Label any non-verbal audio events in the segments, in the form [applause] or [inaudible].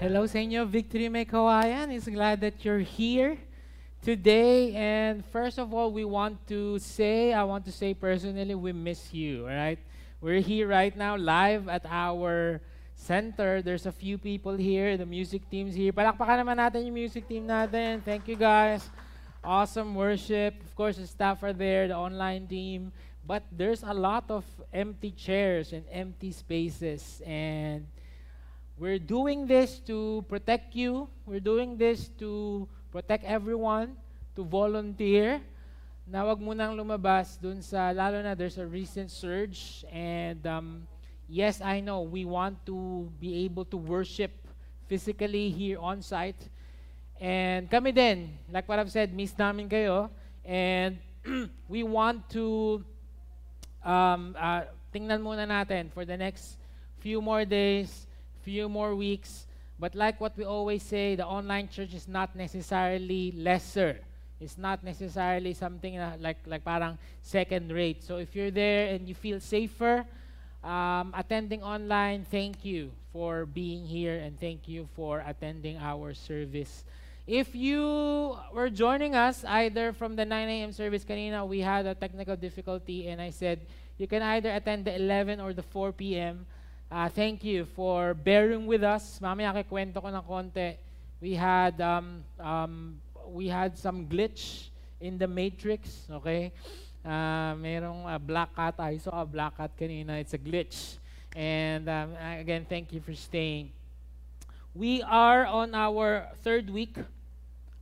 Hello inyo, Victory May. Is glad that you're here today. And first of all, we want to say, I want to say personally, we miss you, all right? We're here right now live at our center. There's a few people here, the music team's here. Palakpakan naman natin yung music team natin. Thank you guys. Awesome worship. Of course, the staff are there, the online team. But there's a lot of empty chairs and empty spaces. And We're doing this to protect you. We're doing this to protect everyone, to volunteer. Na wag mo nang lumabas dun sa, lalo na there's a recent surge. And um, yes, I know, we want to be able to worship physically here on site. And kami din, like what I've said, miss namin kayo. And [clears throat] we want to um, uh, tingnan muna natin for the next few more days few more weeks. But like what we always say, the online church is not necessarily lesser. It's not necessarily something like like parang second rate. So if you're there and you feel safer um, attending online, thank you for being here and thank you for attending our service. If you were joining us either from the 9 a.m. service kanina, we had a technical difficulty and I said you can either attend the 11 or the 4 p.m. Uh, thank you for bearing with us. Mamaya kikwento ko ng konti. We had um, um, we had some glitch in the matrix, okay? Uh, merong uh, black cat. I saw a black cat kanina. It's a glitch. And um, again, thank you for staying. We are on our third week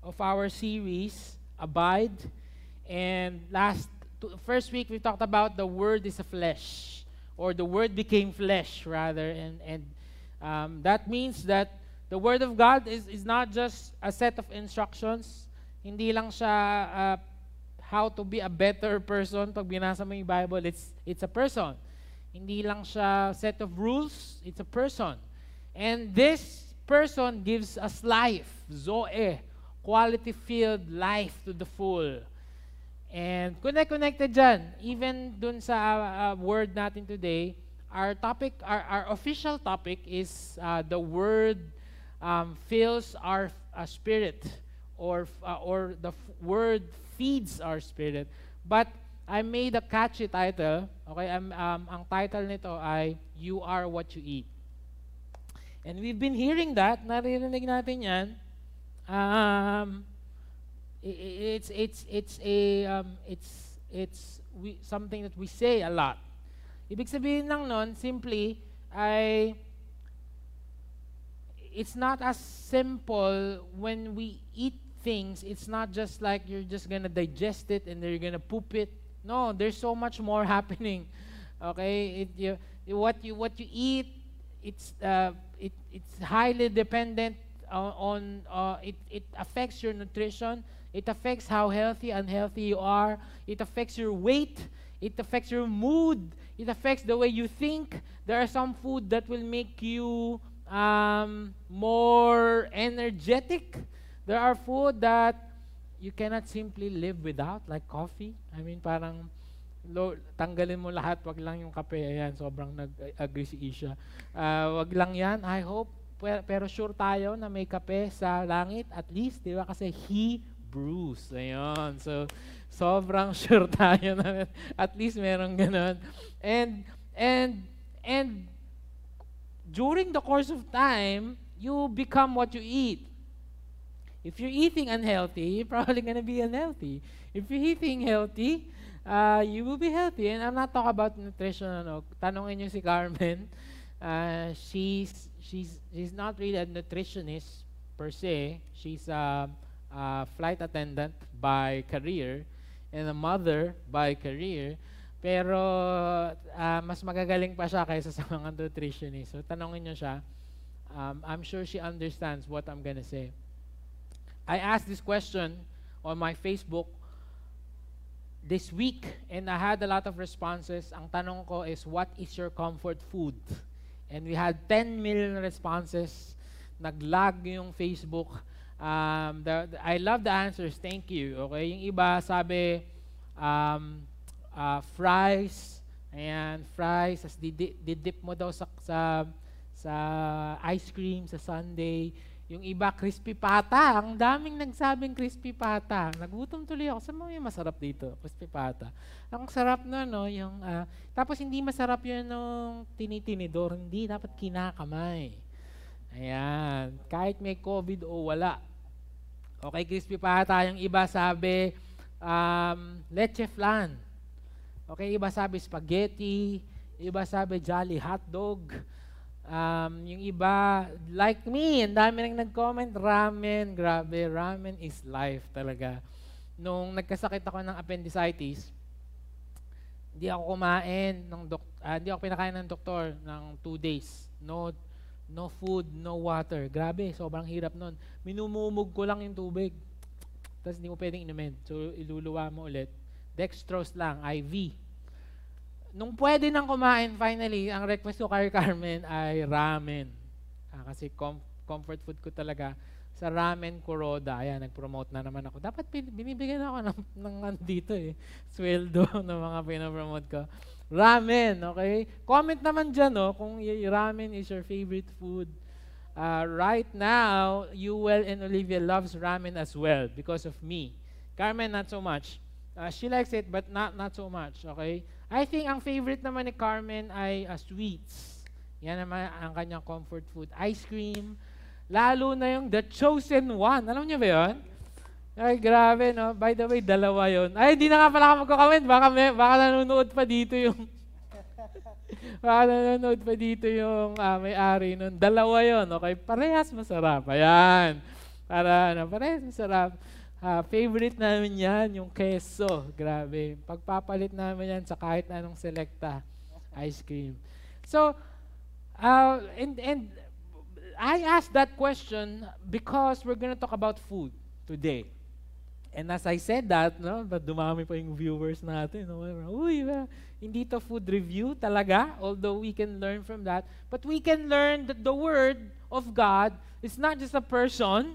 of our series, Abide. And last, first week, we talked about the Word is a flesh or the Word became flesh, rather. And, and um, that means that the Word of God is, is not just a set of instructions. Hindi lang siya uh, how to be a better person. Pag binasa mo yung Bible, it's, it's a person. Hindi lang siya set of rules, it's a person. And this person gives us life, Zoe, quality-filled life to the full. And connect-connected dyan. Even dun sa uh, word natin today, our topic, our, our official topic is uh, the word um, fills our uh, spirit or, uh, or the word feeds our spirit. But I made a catchy title. Okay, um, um, ang title nito ay You Are What You Eat. And we've been hearing that, naririnig natin yan. Um, it's it's it's a um, it's it's we, something that we say a lot. Ibig sabihin lang nun, simply, ay it's not as simple when we eat things. It's not just like you're just gonna digest it and then you're gonna poop it. No, there's so much more [laughs] happening. Okay, it, you, what you what you eat, it's uh, it, it's highly dependent on, on uh, it it affects your nutrition It affects how healthy, unhealthy you are. It affects your weight. It affects your mood. It affects the way you think. There are some food that will make you um, more energetic. There are food that you cannot simply live without, like coffee. I mean, parang lo, tanggalin mo lahat, wag lang yung kape. Ayan, sobrang nag-agree si Isha. Uh, wag lang yan, I hope. Pero sure tayo na may kape sa langit, at least, di ba? Kasi He Bruce. Ayun. So, sobrang [laughs] sure tayo na at least meron ganun. And, and, and during the course of time, you become what you eat. If you're eating unhealthy, you're probably going to be unhealthy. If you're eating healthy, uh, you will be healthy. And I'm not talking about nutrition. Ano. Tanongin niyo si Carmen. Uh, she's, she's, she's not really a nutritionist per se. She's a uh, uh, flight attendant by career and a mother by career. Pero uh, mas magagaling pa siya kaysa sa mga nutritionist. So tanongin niyo siya. Um, I'm sure she understands what I'm gonna say. I asked this question on my Facebook this week and I had a lot of responses. Ang tanong ko is, what is your comfort food? And we had 10 million responses. Nag-lag yung Facebook. Um, the, the, I love the answers. Thank you. Okay? Yung iba sabi, um, uh, fries. Ayan, fries. As didip mo daw sa, sa, sa ice cream, sa sundae. Yung iba, crispy pata. Ang daming nagsabing crispy pata. Nagutom tuloy ako. Saan mo yung masarap dito? Crispy pata. Ang sarap na, no? Yung, uh, tapos hindi masarap yun nung tinitinidor. Hindi, dapat kinakamay. Ayan. Kahit may COVID o wala. Okay, crispy pata. Yung iba sabi, um, leche flan. Okay, iba sabi spaghetti. Iba sabi jolly hotdog. Um, yung iba, like me, ang dami nang nag-comment, ramen, grabe, ramen is life talaga. Nung nagkasakit ako ng appendicitis, hindi ako kumain ng dok uh, hindi ako pinakain ng doktor ng two days. No no food, no water. Grabe, sobrang hirap nun. Minumumog ko lang yung tubig. Tapos hindi mo pwedeng inumin. So, iluluwa mo ulit. Dextrose lang, IV nung pwede nang kumain, finally, ang request ko kay Carmen ay ramen. Ah, kasi com- comfort food ko talaga sa ramen kuroda. Ayan, nag-promote na naman ako. Dapat binibigyan ako ng, ng dito eh. Sweldo [laughs] ng mga pinapromote ko. Ramen, okay? Comment naman dyan, no, kung y- ramen is your favorite food. Uh, right now, Yuel and Olivia loves ramen as well because of me. Carmen, not so much. Uh, she likes it, but not not so much, okay? I think ang favorite naman ni Carmen ay uh, sweets. Yan naman ang kanyang comfort food. Ice cream. Lalo na yung The Chosen One. Alam niyo ba yun? Ay, grabe, no? By the way, dalawa yon. Ay, hindi na nga pala ako magkakamit. Baka, may, baka nanonood pa dito yung... [laughs] baka nanonood pa dito yung uh, may-ari nun. Dalawa yon, okay? Parehas masarap. Ayan. Para, ano, parehas masarap. Uh, favorite namin yan, yung keso. Grabe. Pagpapalit namin yan sa kahit anong selecta ice cream. So, uh, and, and I asked that question because we're going to talk about food today. And as I said that, no, but dumami pa yung viewers natin. No? Uy, uh, hindi to food review talaga, although we can learn from that. But we can learn that the Word of God is not just a person,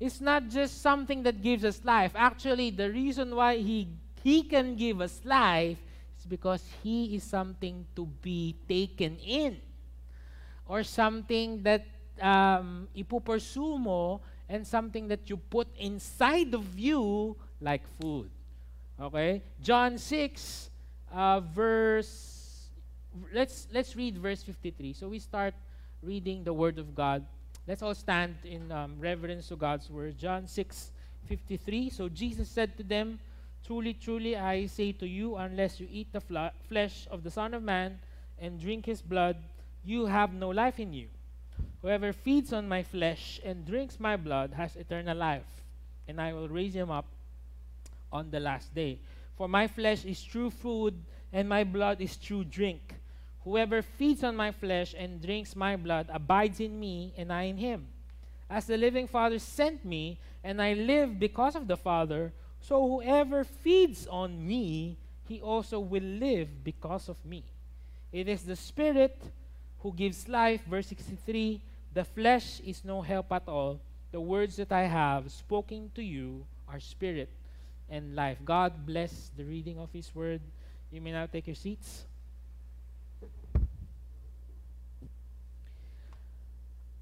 is not just something that gives us life. Actually, the reason why He, he can give us life is because He is something to be taken in or something that um, ipupursue mo and something that you put inside of you like food. Okay? John 6, uh, verse, let's, let's read verse 53. So we start reading the Word of God Let's all stand in um, reverence to God's word. John 6 53. So Jesus said to them, Truly, truly, I say to you, unless you eat the fl- flesh of the Son of Man and drink his blood, you have no life in you. Whoever feeds on my flesh and drinks my blood has eternal life, and I will raise him up on the last day. For my flesh is true food, and my blood is true drink. Whoever feeds on my flesh and drinks my blood abides in me, and I in him. As the living Father sent me, and I live because of the Father, so whoever feeds on me, he also will live because of me. It is the Spirit who gives life. Verse 63 The flesh is no help at all. The words that I have spoken to you are spirit and life. God bless the reading of His word. You may now take your seats.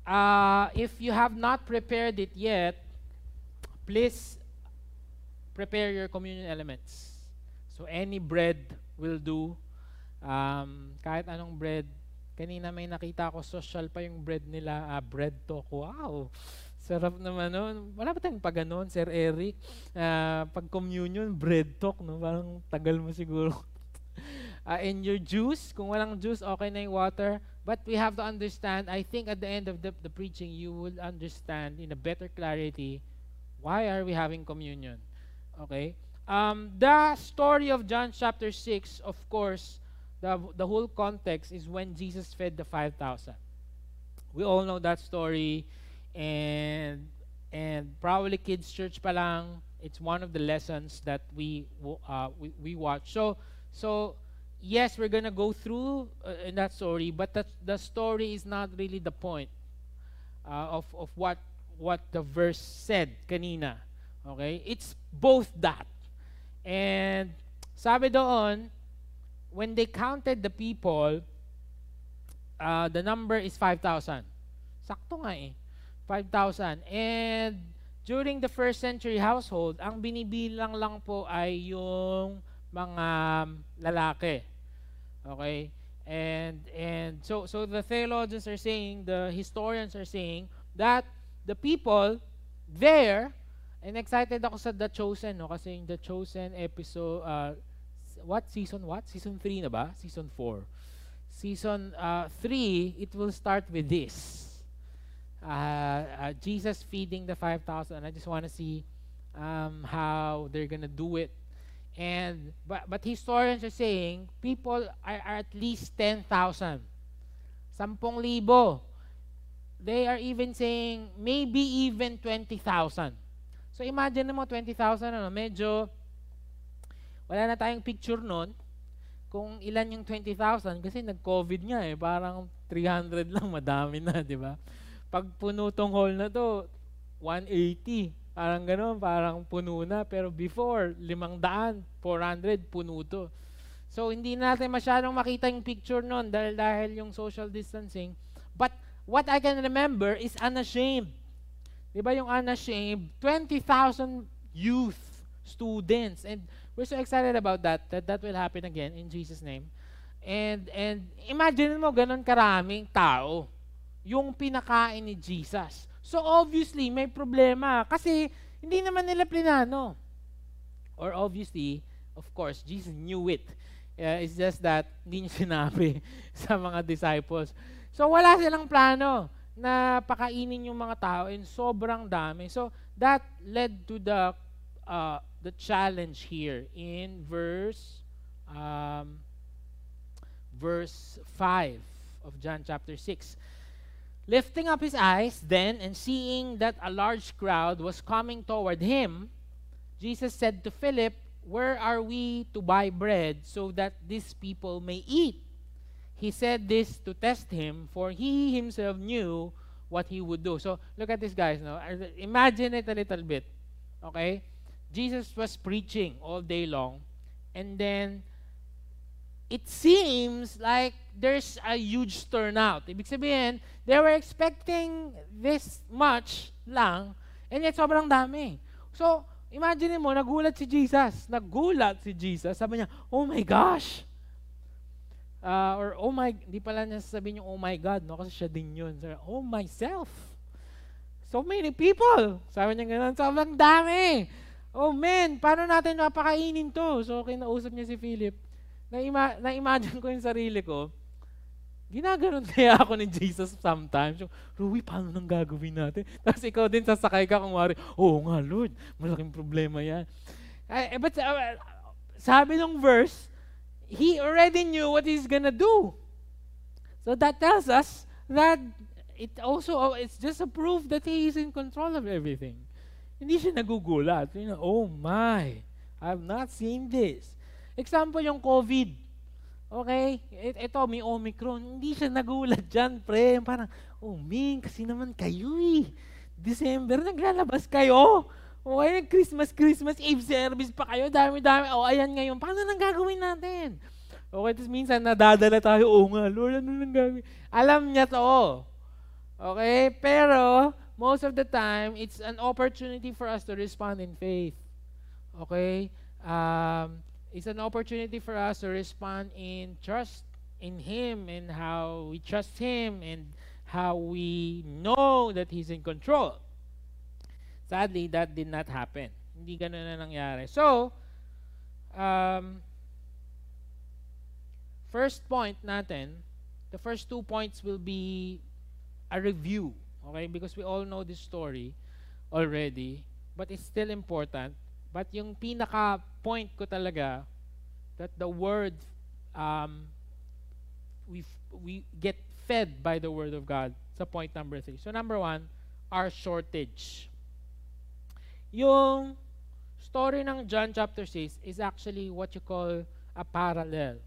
Uh, if you have not prepared it yet, please prepare your communion elements. So any bread will do. Um, kahit anong bread. Kanina may nakita ko, social pa yung bread nila. Uh, bread talk. Wow! Sarap naman nun. Wala ba tayong pag ganun, Sir Eric? Uh, pag communion, bread talk. No? Parang tagal mo siguro. uh, [laughs] and your juice, kung walang juice, okay na yung water. But we have to understand, I think at the end of the, the preaching, you will understand in a better clarity why are we having communion. Okay? Um, the story of John chapter 6, of course, the, the whole context is when Jesus fed the 5,000. We all know that story, and and probably kids church palang, it's one of the lessons that we uh, we, we watch. So so yes, we're gonna go through uh, in that story, but the, the story is not really the point uh, of, of what, what the verse said kanina. Okay? It's both that. And sabi doon, when they counted the people, uh, the number is 5,000. Sakto nga eh. 5,000. And during the first century household, ang binibilang lang po ay yung mga lalaki. Okay? And and so so the theologians are saying, the historians are saying that the people there and excited ako sa The Chosen no kasi yung The Chosen episode uh, what season what? Season 3 na ba? Season 4. Season uh, 3, it will start with this. Uh, uh, Jesus feeding the 5,000. I just want to see um, how they're gonna do it And but but historians are saying people are, are at least 10,000. Sampung libo. They are even saying maybe even 20,000. So imagine mo 20,000 ano, medyo wala na tayong picture noon kung ilan yung 20,000 kasi nag-COVID nga eh, parang 300 lang madami na, di ba? Pag puno tong hall na to, 180. Parang gano'n, parang puno na. Pero before, limang daan, 400, puno to. So, hindi natin masyadong makita yung picture noon dahil, dahil yung social distancing. But what I can remember is unashamed. Di ba yung unashamed? 20,000 youth, students. And we're so excited about that, that that will happen again in Jesus' name. And, and imagine mo, ganun karaming tao. Yung pinakain ni Jesus. So obviously, may problema. Kasi hindi naman nila plinano. Or obviously, of course, Jesus knew it. Uh, it's just that hindi niya sinabi [laughs] sa mga disciples. So wala silang plano na pakainin yung mga tao and sobrang dami. So that led to the uh, the challenge here in verse um, verse 5 of John chapter 6. Lifting up his eyes then and seeing that a large crowd was coming toward him, Jesus said to Philip, Where are we to buy bread so that these people may eat? He said this to test him, for he himself knew what he would do. So look at this, guys. Now, Imagine it a little bit. Okay? Jesus was preaching all day long, and then it seems like there's a huge turnout. Ibig sabihin, they were expecting this much lang, and yet sobrang dami. So, imagine mo, nagulat si Jesus. Nagulat si Jesus. Sabi niya, oh my gosh! Uh, or, oh my, hindi pala niya sasabihin yung, oh my God, no? Kasi siya din yun. So, oh myself! So many people! Sabi niya ganun, sobrang dami! Oh man, paano natin mapakainin to? So, kinausap niya si Philip na-ima- na-imagine ko yung sarili ko, ginaganon [laughs] kaya ako ni Jesus sometimes. Yung, Rui, paano nang gagawin natin? [laughs] Tapos ikaw din sasakay ka kung wari, oo nga Lord, malaking problema yan. Uh, but uh, sabi ng verse, he already knew what he's gonna do. So that tells us that it also, oh, it's just a proof that he is in control of everything. Hindi siya nagugulat. You know, oh my, I've not seen this. Example yung COVID. Okay? Ito, may Omicron. Hindi siya nagulat dyan, pre. Parang, oh, Ming, kasi naman kayo eh. December, naglalabas kayo. Okay, Christmas, Christmas Eve service pa kayo. Dami-dami. Oh, ayan ngayon. Paano nang gagawin natin? Okay, tapos minsan nadadala tayo. Oo oh, nga, Lord, ano nang gagawin? Alam niya to. Okay? Pero, most of the time, it's an opportunity for us to respond in faith. Okay? Um, it's an opportunity for us to respond in trust in Him and how we trust Him and how we know that He's in control. Sadly, that did not happen. Hindi ganun na nangyari. So, um, first point natin, the first two points will be a review. Okay? Because we all know this story already. But it's still important But yung pinaka-point ko talaga, that the word, um, we, we get fed by the word of God sa point number three. So number one, our shortage. Yung story ng John chapter 6 is actually what you call a parallel.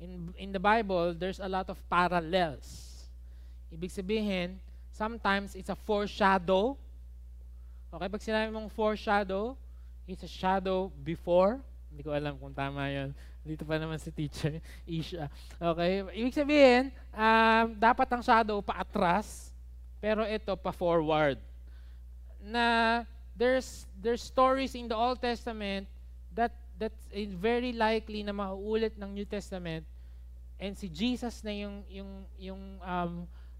In, in the Bible, there's a lot of parallels. Ibig sabihin, sometimes it's a foreshadow. Okay, pag sinabi mong foreshadow, It's a shadow before Hindi ko alam kung tama yun. Dito pa naman si teacher, [laughs] Isha. Okay? Ibig sabihin, um, dapat ang shadow paatras, pero ito pa forward. Na there's there's stories in the Old Testament that that's very likely na mauulit ng New Testament and si Jesus na yung yung yung um,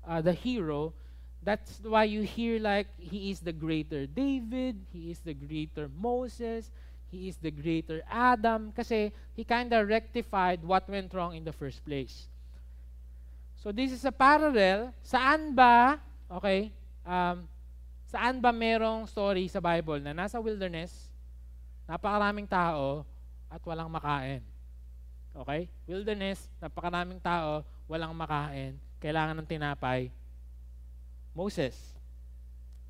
uh, the hero that's why you hear like he is the greater David he is the greater Moses he is the greater Adam kasi he kind of rectified what went wrong in the first place so this is a parallel saan ba okay um, saan ba merong story sa Bible na nasa wilderness napakaraming tao at walang makain. Okay? Wilderness, napakaraming tao, walang makain, kailangan ng tinapay. Moses.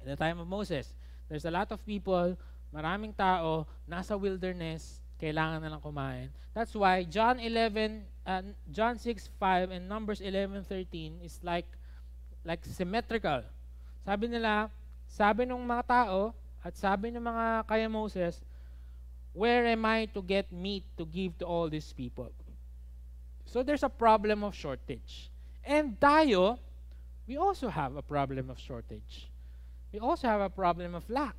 In the time of Moses, there's a lot of people, maraming tao, nasa wilderness, kailangan na lang kumain. That's why John 11, uh, John 6, 5 and Numbers 11, 13 is like like symmetrical. Sabi nila, sabi ng mga tao, at sabi ng mga kaya Moses, where am I to get meat to give to all these people? So there's a problem of shortage. And tayo, we also have a problem of shortage. We also have a problem of lack.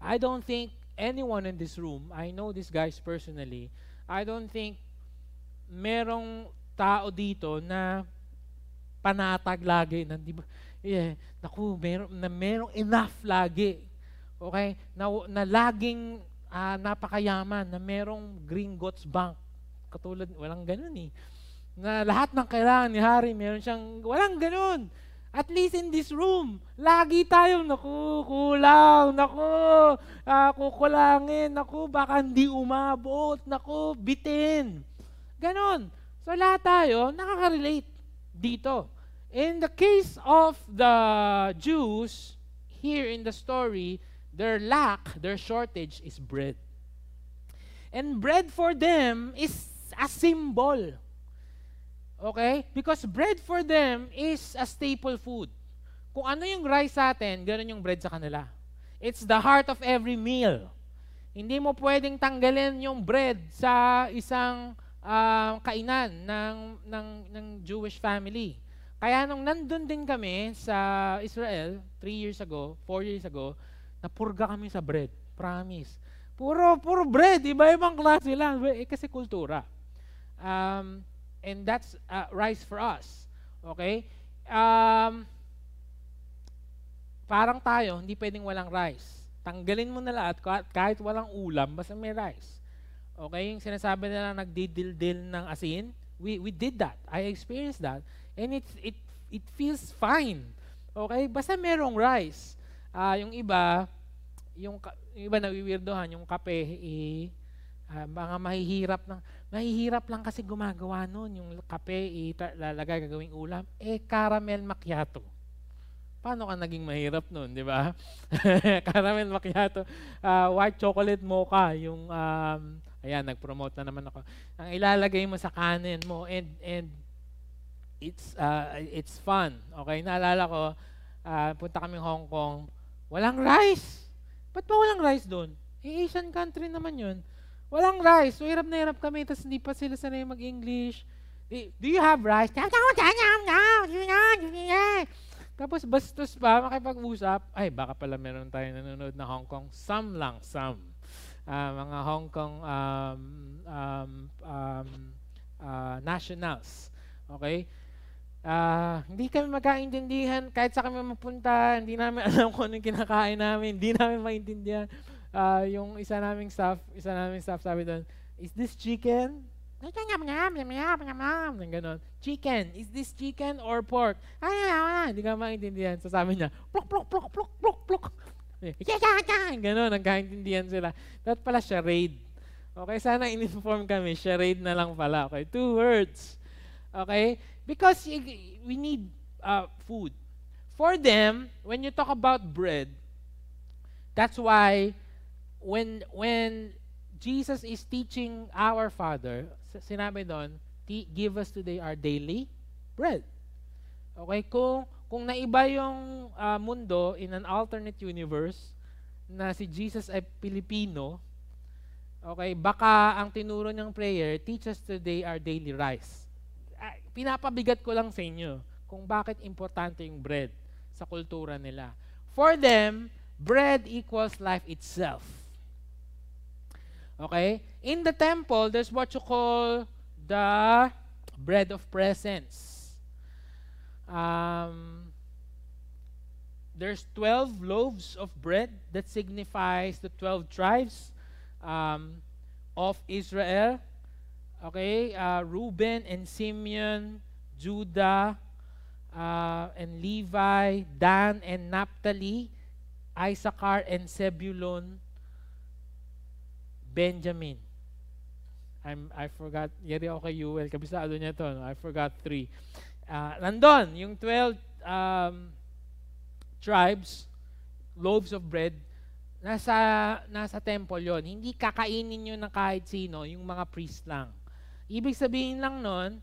I don't think anyone in this room, I know these guys personally, I don't think merong tao dito na panatag lagi na di ba yeah, naku, meron na merong enough lagi okay, na, na laging uh, napakayaman, na merong Gringotts Bank. Katulad, walang ganun eh. Na lahat ng kailangan ni Harry, meron siyang, walang ganun. At least in this room, lagi tayong, naku, kulang, naku, uh, kukulangin, naku, baka hindi umabot, naku, bitin. Ganon. So lahat tayo, nakaka-relate dito. In the case of the Jews, here in the story, their lack, their shortage is bread. And bread for them is a symbol. Okay? Because bread for them is a staple food. Kung ano yung rice sa atin, ganun yung bread sa kanila. It's the heart of every meal. Hindi mo pwedeng tanggalin yung bread sa isang uh, kainan ng, ng, ng Jewish family. Kaya nung nandun din kami sa Israel, three years ago, four years ago, Napurga kami sa bread. Promise. Puro, puro bread. Iba-ibang klase lang. Eh, kasi kultura. Um, and that's uh, rice for us. Okay? Um, parang tayo, hindi pwedeng walang rice. Tanggalin mo na lahat kahit walang ulam, basta may rice. Okay? Yung sinasabi nila nagdidildil ng asin, we, we did that. I experienced that. And it, it, it feels fine. Okay? Basta merong rice. Uh, yung iba, yung, yung iba nawiwirdohan, yung kape, eh, uh, mga mahihirap lang. Mahihirap lang kasi gumagawa noon yung kape, ilalagay gagawing ulam. Eh, caramel macchiato. Paano ka naging mahirap noon, di ba? [laughs] caramel macchiato. Uh, white chocolate mocha, yung, um, ayan, nag-promote na naman ako. Ang ilalagay mo sa kanin mo, and, and it's, uh, it's fun. Okay, naalala ko, uh, punta kami Hong Kong, Walang rice. Ba't ba walang rice doon? Eh, Asian country naman yun. Walang rice. So, hirap na hirap kami. Tapos hindi pa sila sanay mag-English. Do you have rice? Tapos bastos pa, makipag-usap. Ay, baka pala meron tayo nanonood na Hong Kong. Some lang, some. Uh, mga Hong Kong um, um, um, uh, nationals. Okay? Uh, hindi kami magkaintindihan kahit sa kami mapunta, hindi namin [laughs] alam kung ano yung kinakain namin, hindi namin maintindihan. Uh, yung isa naming staff, isa naming staff sabi doon, is this chicken? Ganon. Chicken. Is this chicken or pork? Ay, ay, ay, hindi ka maintindihan. So sabi niya, plok, plok, plok, plok, plok, plok. Ganon, nagkaintindihan sila. Dapat pala charade. Okay, sana in-inform kami, charade na lang pala. Okay, two words. Okay? Because we need uh, food. For them, when you talk about bread, that's why when when Jesus is teaching our Father, sinabi doon, give us today our daily bread. Okay, kung kung naiba yung uh, mundo in an alternate universe na si Jesus ay Pilipino, Okay, baka ang tinuro niyang prayer, teach us today our daily rice. Ah, Pinapabigat ko lang sa inyo kung bakit importante yung bread sa kultura nila. For them, bread equals life itself. Okay? In the temple, there's what you call the bread of presence. Um, there's 12 loaves of bread that signifies the 12 tribes um, of Israel. Okay, uh, Reuben and Simeon, Judah uh, and Levi, Dan and Naphtali, Issachar and Zebulun, Benjamin. I'm, I forgot, yari ako kay Yuel, kabisado niya to, no? I forgot three. Uh, nandun, yung 12 um, tribes, loaves of bread, nasa, nasa temple yon. Hindi kakainin yun ng kahit sino, yung mga priest lang. Ibig sabihin lang nun,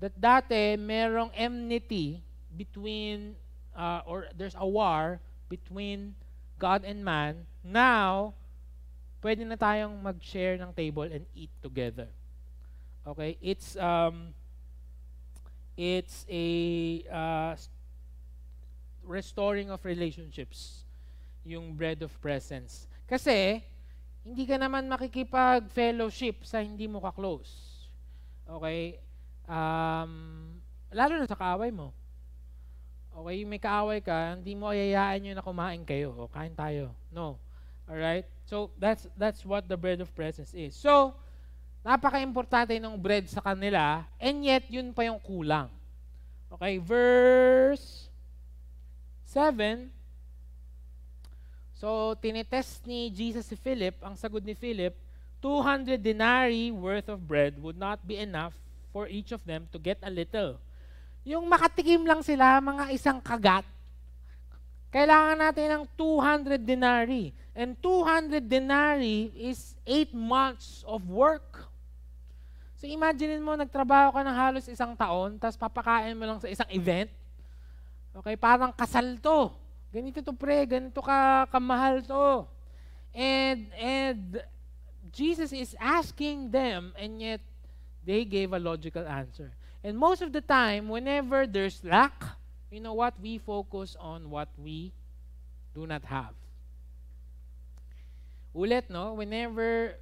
that dati merong enmity between, uh, or there's a war between God and man. Now, pwede na tayong mag-share ng table and eat together. Okay? It's, um, it's a uh, restoring of relationships, yung bread of presence. Kasi, hindi ka naman makikipag-fellowship sa hindi mo ka-close. Okay? Um, lalo na sa kaaway mo. Okay, may kaaway ka, hindi mo ayayaan nyo na kumain kayo o kain tayo. No. Alright? So, that's, that's what the bread of presence is. So, napaka-importante ng bread sa kanila, and yet, yun pa yung kulang. Okay, verse 7. So, tinetest ni Jesus si Philip, ang sagot ni Philip, 200 denarii worth of bread would not be enough for each of them to get a little. Yung makatikim lang sila, mga isang kagat, kailangan natin ng 200 denarii. And 200 denarii is 8 months of work. So imagine mo, nagtrabaho ka ng halos isang taon, tapos papakain mo lang sa isang event. Okay, parang kasal to. Ganito to pre, ganito ka kamahal to. And, and Jesus is asking them, and yet they gave a logical answer. And most of the time, whenever there's lack, you know what? We focus on what we do not have. Ulit, no? Whenever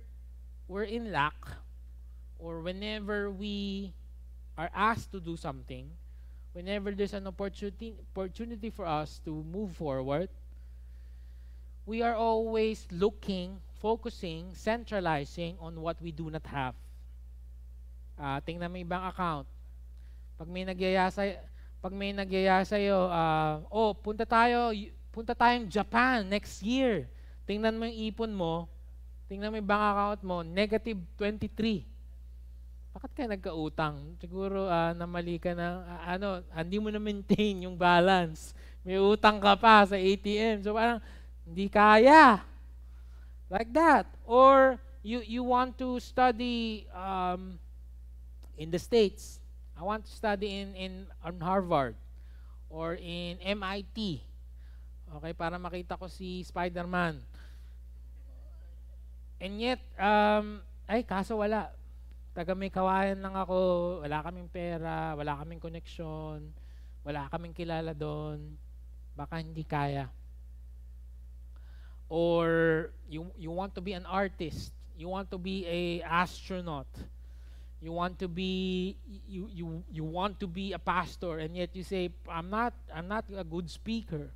we're in lack, or whenever we are asked to do something, whenever there's an opportunity, opportunity for us to move forward, we are always looking, focusing, centralizing on what we do not have. Uh, tingnan mo ibang account. Pag may nagyaya sa pag may nagyaya sa iyo, uh, oh, punta tayo, punta tayong Japan next year. Tingnan mo yung ipon mo, tingnan mo yung bank account mo, negative 23. Bakit ka nagkautang? Siguro uh, namali ka na, uh, ano, hindi mo na maintain yung balance. May utang ka pa sa ATM. So parang, hindi kaya. Like that. Or, you, you want to study um, in the States. I want to study in, in on Harvard or in MIT. Okay, para makita ko si Spider-Man. And yet, um, ay, kaso wala. Taga may kawayan lang ako, wala kaming pera, wala kaming connection, wala kaming kilala doon. Baka hindi kaya. Or you you want to be an artist, you want to be a astronaut you want to be you you you want to be a pastor and yet you say i'm not i'm not a good speaker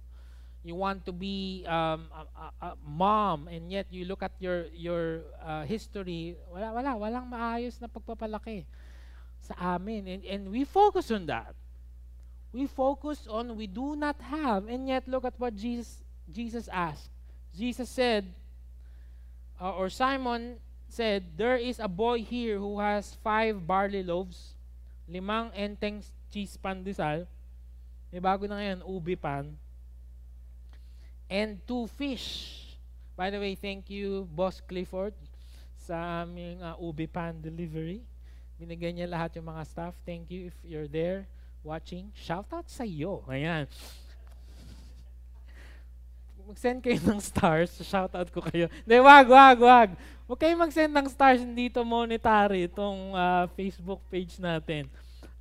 you want to be um, a, a, a mom and yet you look at your your uh, history wala wala walang maayos na pagpapalaki sa amin. And, and we focus on that. We focus on we do not have and yet look at what Jesus Jesus asked. Jesus said uh, or Simon said, There is a boy here who has five barley loaves, limang enteng cheese pandesal, may bago na ngayon, ubi pan, and two fish. By the way, thank you, Boss Clifford, sa aming uh, ubi pan delivery. Binigyan niya lahat yung mga staff. Thank you if you're there watching. Shout out sa iyo. Ayan. mag-send kayo ng stars. Shoutout ko kayo. Hindi, wag, wag, wag. Huwag kayo mag-send ng stars, hindi to monetary itong uh, Facebook page natin.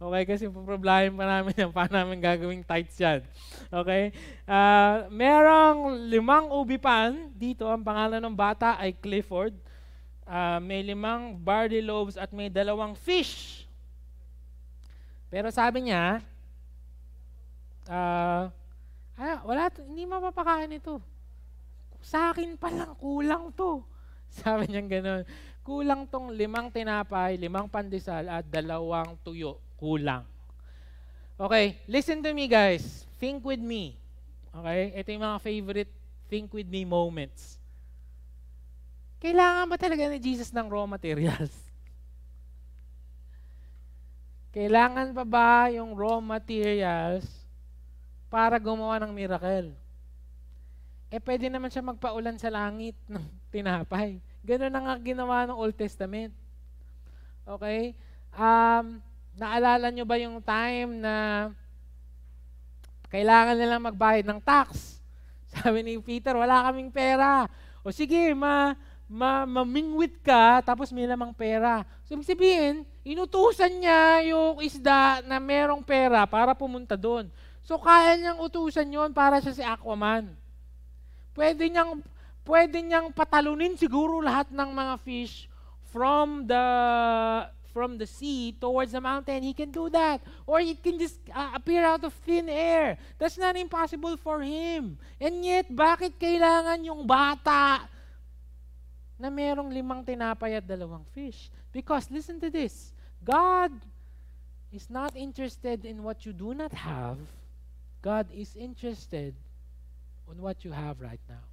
Okay, kasi problema pa namin yan. Paano namin gagawing tights yan. Okay? Uh, merong limang ubipan. Dito, ang pangalan ng bata ay Clifford. Uh, may limang barley loaves at may dalawang fish. Pero sabi niya, uh, ah, wala, hindi mapapakain ito. Sa akin pa lang, kulang to. [laughs] Sabi niya gano'n. Kulang tong limang tinapay, limang pandesal, at dalawang tuyo kulang. Okay, listen to me guys. Think with me. Okay, ito yung mga favorite think with me moments. Kailangan ba talaga ni Jesus ng raw materials? Kailangan pa ba yung raw materials para gumawa ng miracle? Eh, pwede naman siya magpaulan sa langit [laughs] ng tinapay. Ganun na nga ginawa ng Old Testament. Okay? Um, Naalala nyo ba yung time na kailangan nilang magbayad ng tax? [laughs] Sabi ni Peter, wala kaming pera. O sige, ma, ma, mamingwit ka, tapos may lamang pera. So, ibig sabihin, inutusan niya yung isda na merong pera para pumunta doon. So, kaya niyang utusan yon para siya si Aquaman. Pwede niyang, pwede niyang patalunin siguro lahat ng mga fish from the from the sea towards the mountain, he can do that. Or it can just uh, appear out of thin air. That's not impossible for him. And yet, bakit kailangan yung bata na merong limang tinapay at dalawang fish? Because, listen to this, God is not interested in what you do not have. God is interested on what you have right now.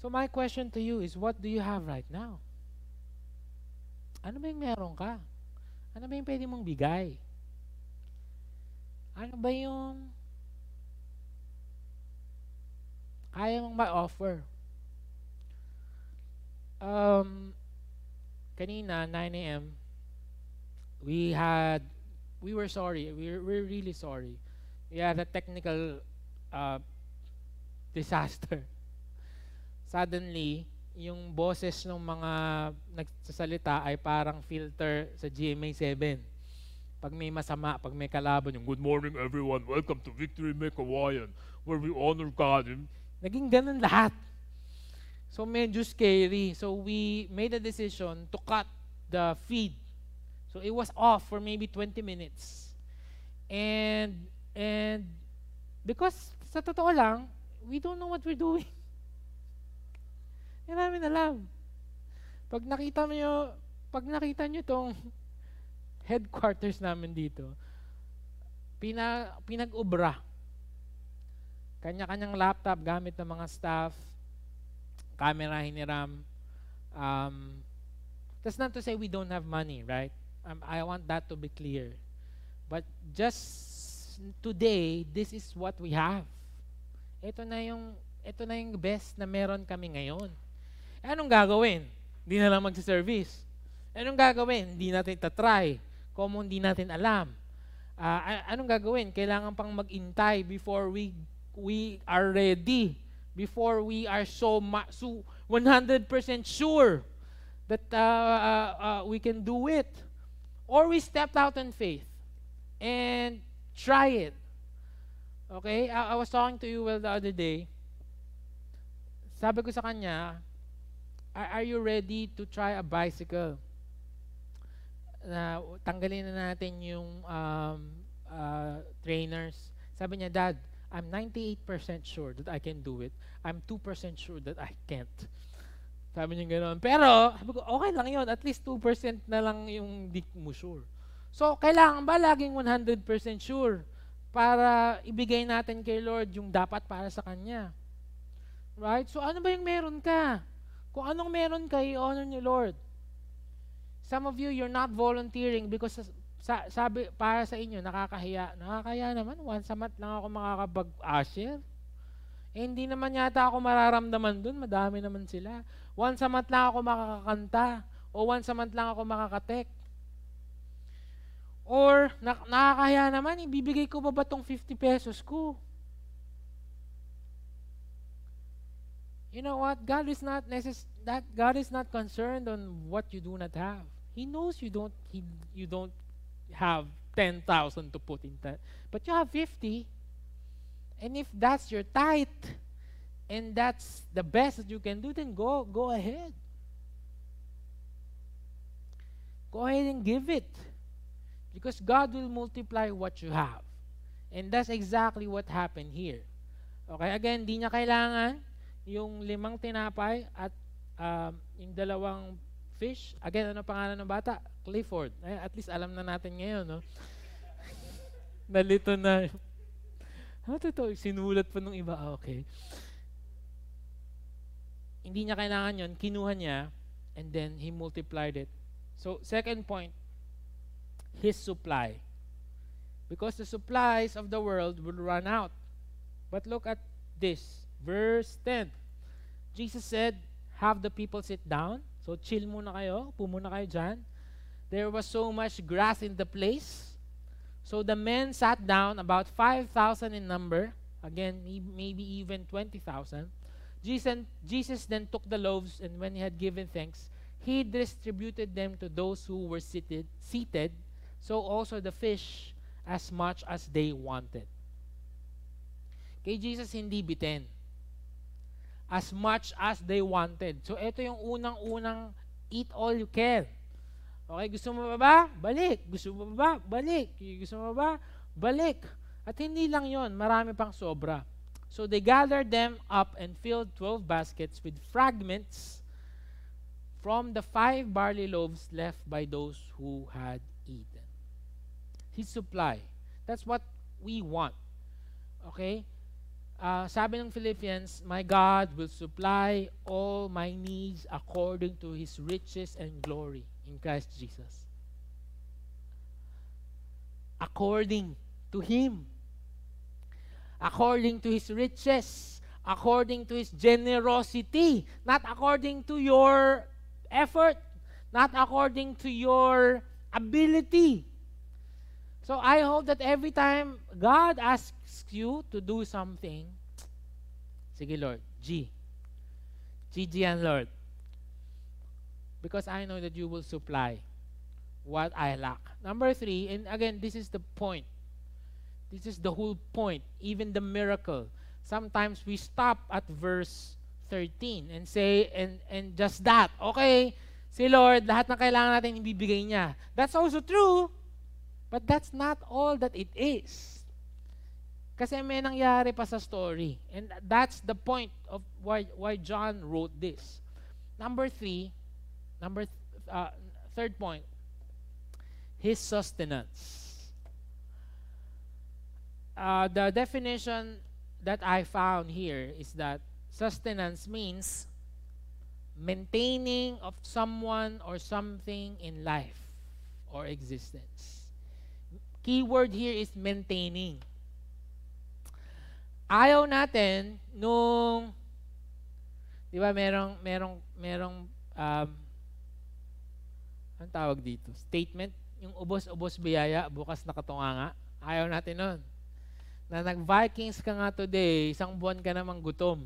So my question to you is, what do you have right now? Ano ba yung meron ka? Ano ba yung pwede mong bigay? Ano ba yung kaya mong ma-offer? Um, kanina, 9 a.m., we had, we were sorry. We were, we're really sorry. We had a technical uh, disaster. [laughs] Suddenly, yung boses ng mga nagsasalita ay parang filter sa GMA7. Pag may masama, pag may kalaban, yung Good morning everyone, welcome to Victory Make Hawaiian, where we honor God. Naging ganun lahat. So medyo scary. So we made a decision to cut the feed. So it was off for maybe 20 minutes. And and because sa totoo lang, we don't know what we're doing. Hindi namin alam. Pag nakita mo pag nakita nyo itong [laughs] headquarters namin dito, pina, pinag-ubra. Kanya-kanyang laptop gamit ng mga staff, camera hiniram. Um, that's not to say we don't have money, right? Um, I want that to be clear. But just today, this is what we have. Ito na yung ito na yung best na meron kami ngayon. Eh, anong gagawin? Hindi na lang magsa-service. Eh, anong gagawin? Hindi natin tatry. Kung hindi natin alam. Uh, anong gagawin? Kailangan pang mag-intay before we we are ready. Before we are so, ma- so 100% sure that uh, uh, uh, we can do it. Or we stepped out in faith and try it. Okay? I, I was talking to you well the other day. Sabi ko sa kanya, are, are you ready to try a bicycle? Na tanggalin na natin yung um, uh, trainers. Sabi niya, Dad, I'm 98% sure that I can do it. I'm 2% sure that I can't. Sabi niya gano'n. Pero, sabi ko, okay lang yun. At least 2% na lang yung di mo sure. So, kailangan ba laging 100% sure para ibigay natin kay Lord yung dapat para sa Kanya? Right? So, ano ba yung meron ka? Kung anong meron ka, i-honor ni Lord. Some of you, you're not volunteering because sa, sabi, para sa inyo, nakakahiya. Nakakahiya naman, once a month lang ako makakapag-usher. Eh, hindi naman yata ako mararamdaman dun, madami naman sila. Once a month lang ako makakakanta. O once a month lang ako makakatek. Or, na, nakakahiya naman, ibibigay ko ba ba tong 50 pesos ko? You know what? God is not necess- that God is not concerned on what you do not have. He knows you don't he, you don't have 10,000 to put in that. But you have 50. And if that's your tithe and that's the best that you can do, then go go ahead. Go ahead and give it. Because God will multiply what you have. And that's exactly what happened here. Okay, again, di niya kailangan yung limang tinapay at um, yung dalawang fish. Again, ano pangalan ng bata? Clifford. Eh, at least alam na natin ngayon, no? [laughs] Nalito na. Ano to? Sinulat pa ng iba. Ah, okay. Hindi niya kailangan yon Kinuha niya and then he multiplied it. So, second point, his supply. Because the supplies of the world will run out. But look at this, verse 10. Jesus said, have the people sit down. So chill muna kayo, pumuna kayo dyan. There was so much grass in the place. So the men sat down, about 5,000 in number. Again, maybe even 20,000. Jesus, Jesus then took the loaves, and when he had given thanks, he distributed them to those who were seated, seated so also the fish as much as they wanted. Kay Jesus hindi bitin. As much as they wanted. So ito yung unang-unang eat all you can. Okay, gusto mo ba ba? Balik. Gusto mo ba ba? Balik. Gusto mo ba? Balik. At hindi lang yon, marami pang sobra. So they gathered them up and filled 12 baskets with fragments from the five barley loaves left by those who had eaten. His supply. That's what we want. Okay? Uh, sabi ng Philippians, My God will supply all my needs according to His riches and glory in Christ Jesus. According to Him. According to His riches. According to His generosity. Not according to your effort. Not according to your ability. So I hope that every time God asks you to do something, sige Lord, G. GG and Lord. Because I know that you will supply what I lack. Number three, and again, this is the point. This is the whole point, even the miracle. Sometimes we stop at verse 13 and say, and, and just that, okay, si Lord, lahat ng kailangan natin ibibigay niya. That's also true. But that's not all that it is. Kasi may nangyari pa sa story. And that's the point of why, why John wrote this. Number three, number th- uh, third point, his sustenance. Uh, the definition that I found here is that sustenance means maintaining of someone or something in life or existence. Keyword here is maintaining. Ayaw natin nung di ba merong merong merong um, ang tawag dito? Statement, yung ubos-ubos biyaya, bukas nakatunganga. Ayaw natin nun. Na nag-Vikings ka nga today, isang buwan ka namang gutom.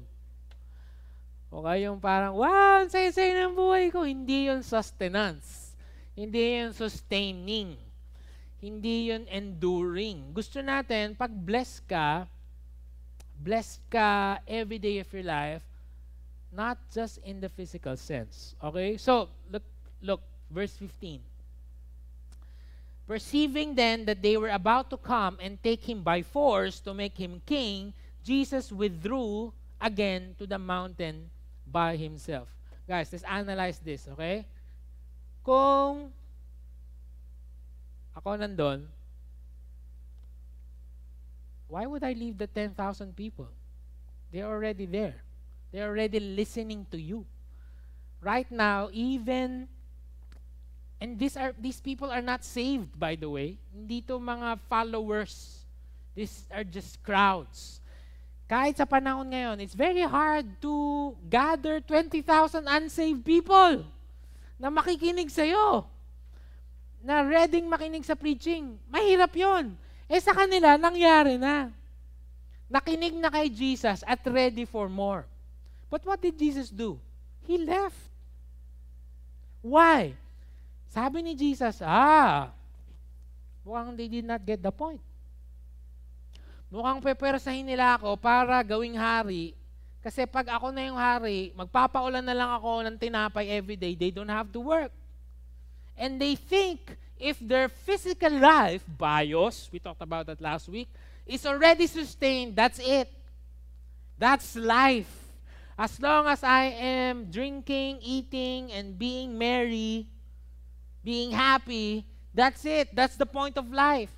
Okay, yung parang, wow, say-say ng buhay ko. Hindi yun sustenance. Hindi yun sustaining. Hindi yun enduring. Gusto natin, pag blessed ka, blessed ka every day of your life, not just in the physical sense. Okay? So, look, look, verse 15. Perceiving then that they were about to come and take him by force to make him king, Jesus withdrew again to the mountain by himself. Guys, let's analyze this, okay? Kung ako nandun, why would I leave the 10,000 people? They're already there. They're already listening to you. Right now, even and these are these people are not saved by the way. Hindi to mga followers. These are just crowds. Kahit sa panahon ngayon, it's very hard to gather 20,000 unsaved people na makikinig sa iyo na reading makinig sa preaching. Mahirap yon. Eh sa kanila, nangyari na. Nakinig na kay Jesus at ready for more. But what did Jesus do? He left. Why? Sabi ni Jesus, ah, mukhang they did not get the point. Mukhang pepersahin nila ako para gawing hari. Kasi pag ako na yung hari, magpapaulan na lang ako ng tinapay everyday. They don't have to work. And they think if their physical life, bios, we talked about that last week, is already sustained, that's it. That's life. As long as I am drinking, eating, and being merry, being happy, that's it. That's the point of life.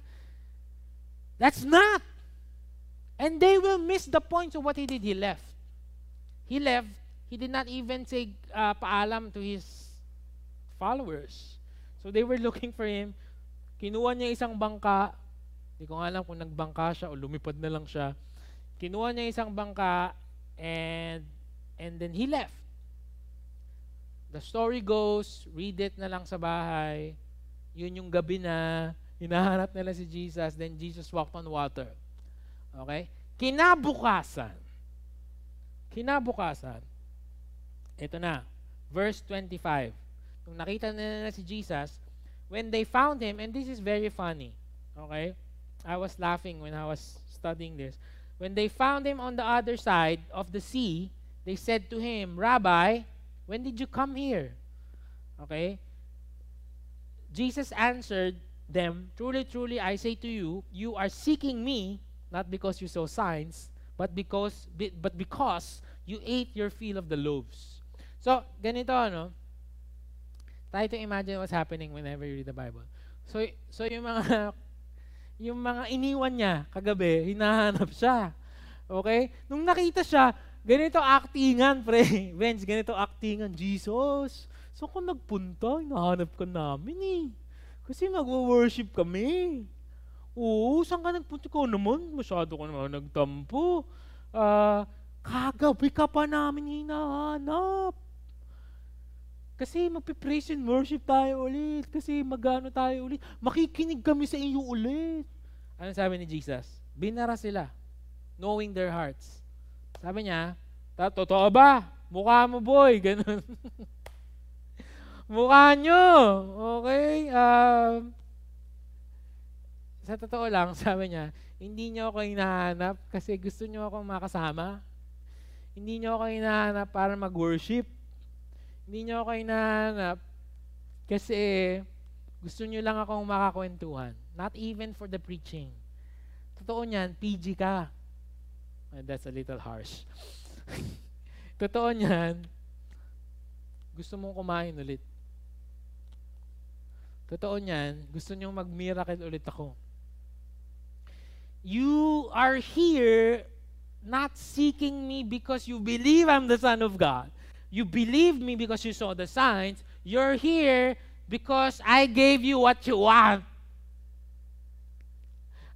That's not. And they will miss the point of what he did. He left. He left. He did not even say uh, paalam to his followers. So they were looking for him. Kinuha niya isang bangka. Hindi ko alam kung nagbangka siya o lumipad na lang siya. Kinuha niya isang bangka and and then he left. The story goes, read it na lang sa bahay. Yun yung gabi na hinahanap nila si Jesus, then Jesus walked on water. Okay? Kinabukasan. Kinabukasan. Ito na. Verse 25. Nung nakita nila si Jesus, when they found him, and this is very funny. Okay? I was laughing when I was studying this. When they found him on the other side of the sea, they said to him, Rabbi, when did you come here? Okay? Jesus answered them, Truly, truly, I say to you, you are seeking me not because you saw signs, but because but because you ate your fill of the loaves. So, ganito ano, try to imagine what's happening whenever you read the Bible. So, so yung mga [laughs] yung mga iniwan niya kagabi, hinahanap siya. Okay? Nung nakita siya, ganito actingan, pre. [laughs] Vince, ganito actingan. Jesus, so kung nagpunta, hinahanap ka namin eh. Kasi magwo-worship kami. Oo, saan ka nagpunta ko naman? Masyado ka naman nagtampo. Uh, kagabi ka pa namin hinahanap. Kasi magpipraise and worship tayo ulit. Kasi magano tayo ulit. Makikinig kami sa iyo ulit. Ano sabi ni Jesus? Binara sila, knowing their hearts. Sabi niya, totoo ba? Mukha mo boy, [laughs] ganun. Mukha nyo. Okay? Um, sa totoo lang, [laughs] sabi niya, hindi niyo ako hinahanap kasi gusto niyo akong makasama. Hindi niyo ako hinahanap para mag-worship. Hindi niyo ako hinahanap kasi gusto niyo lang akong makakwentuhan. Not even for the preaching. Totoo niyan, PG ka. And that's a little harsh. [laughs] Totoo niyan, gusto mong kumain ulit. Totoo niyan, gusto niyong mag-miracle ulit ako you are here not seeking me because you believe I'm the Son of God. You believe me because you saw the signs. You're here because I gave you what you want.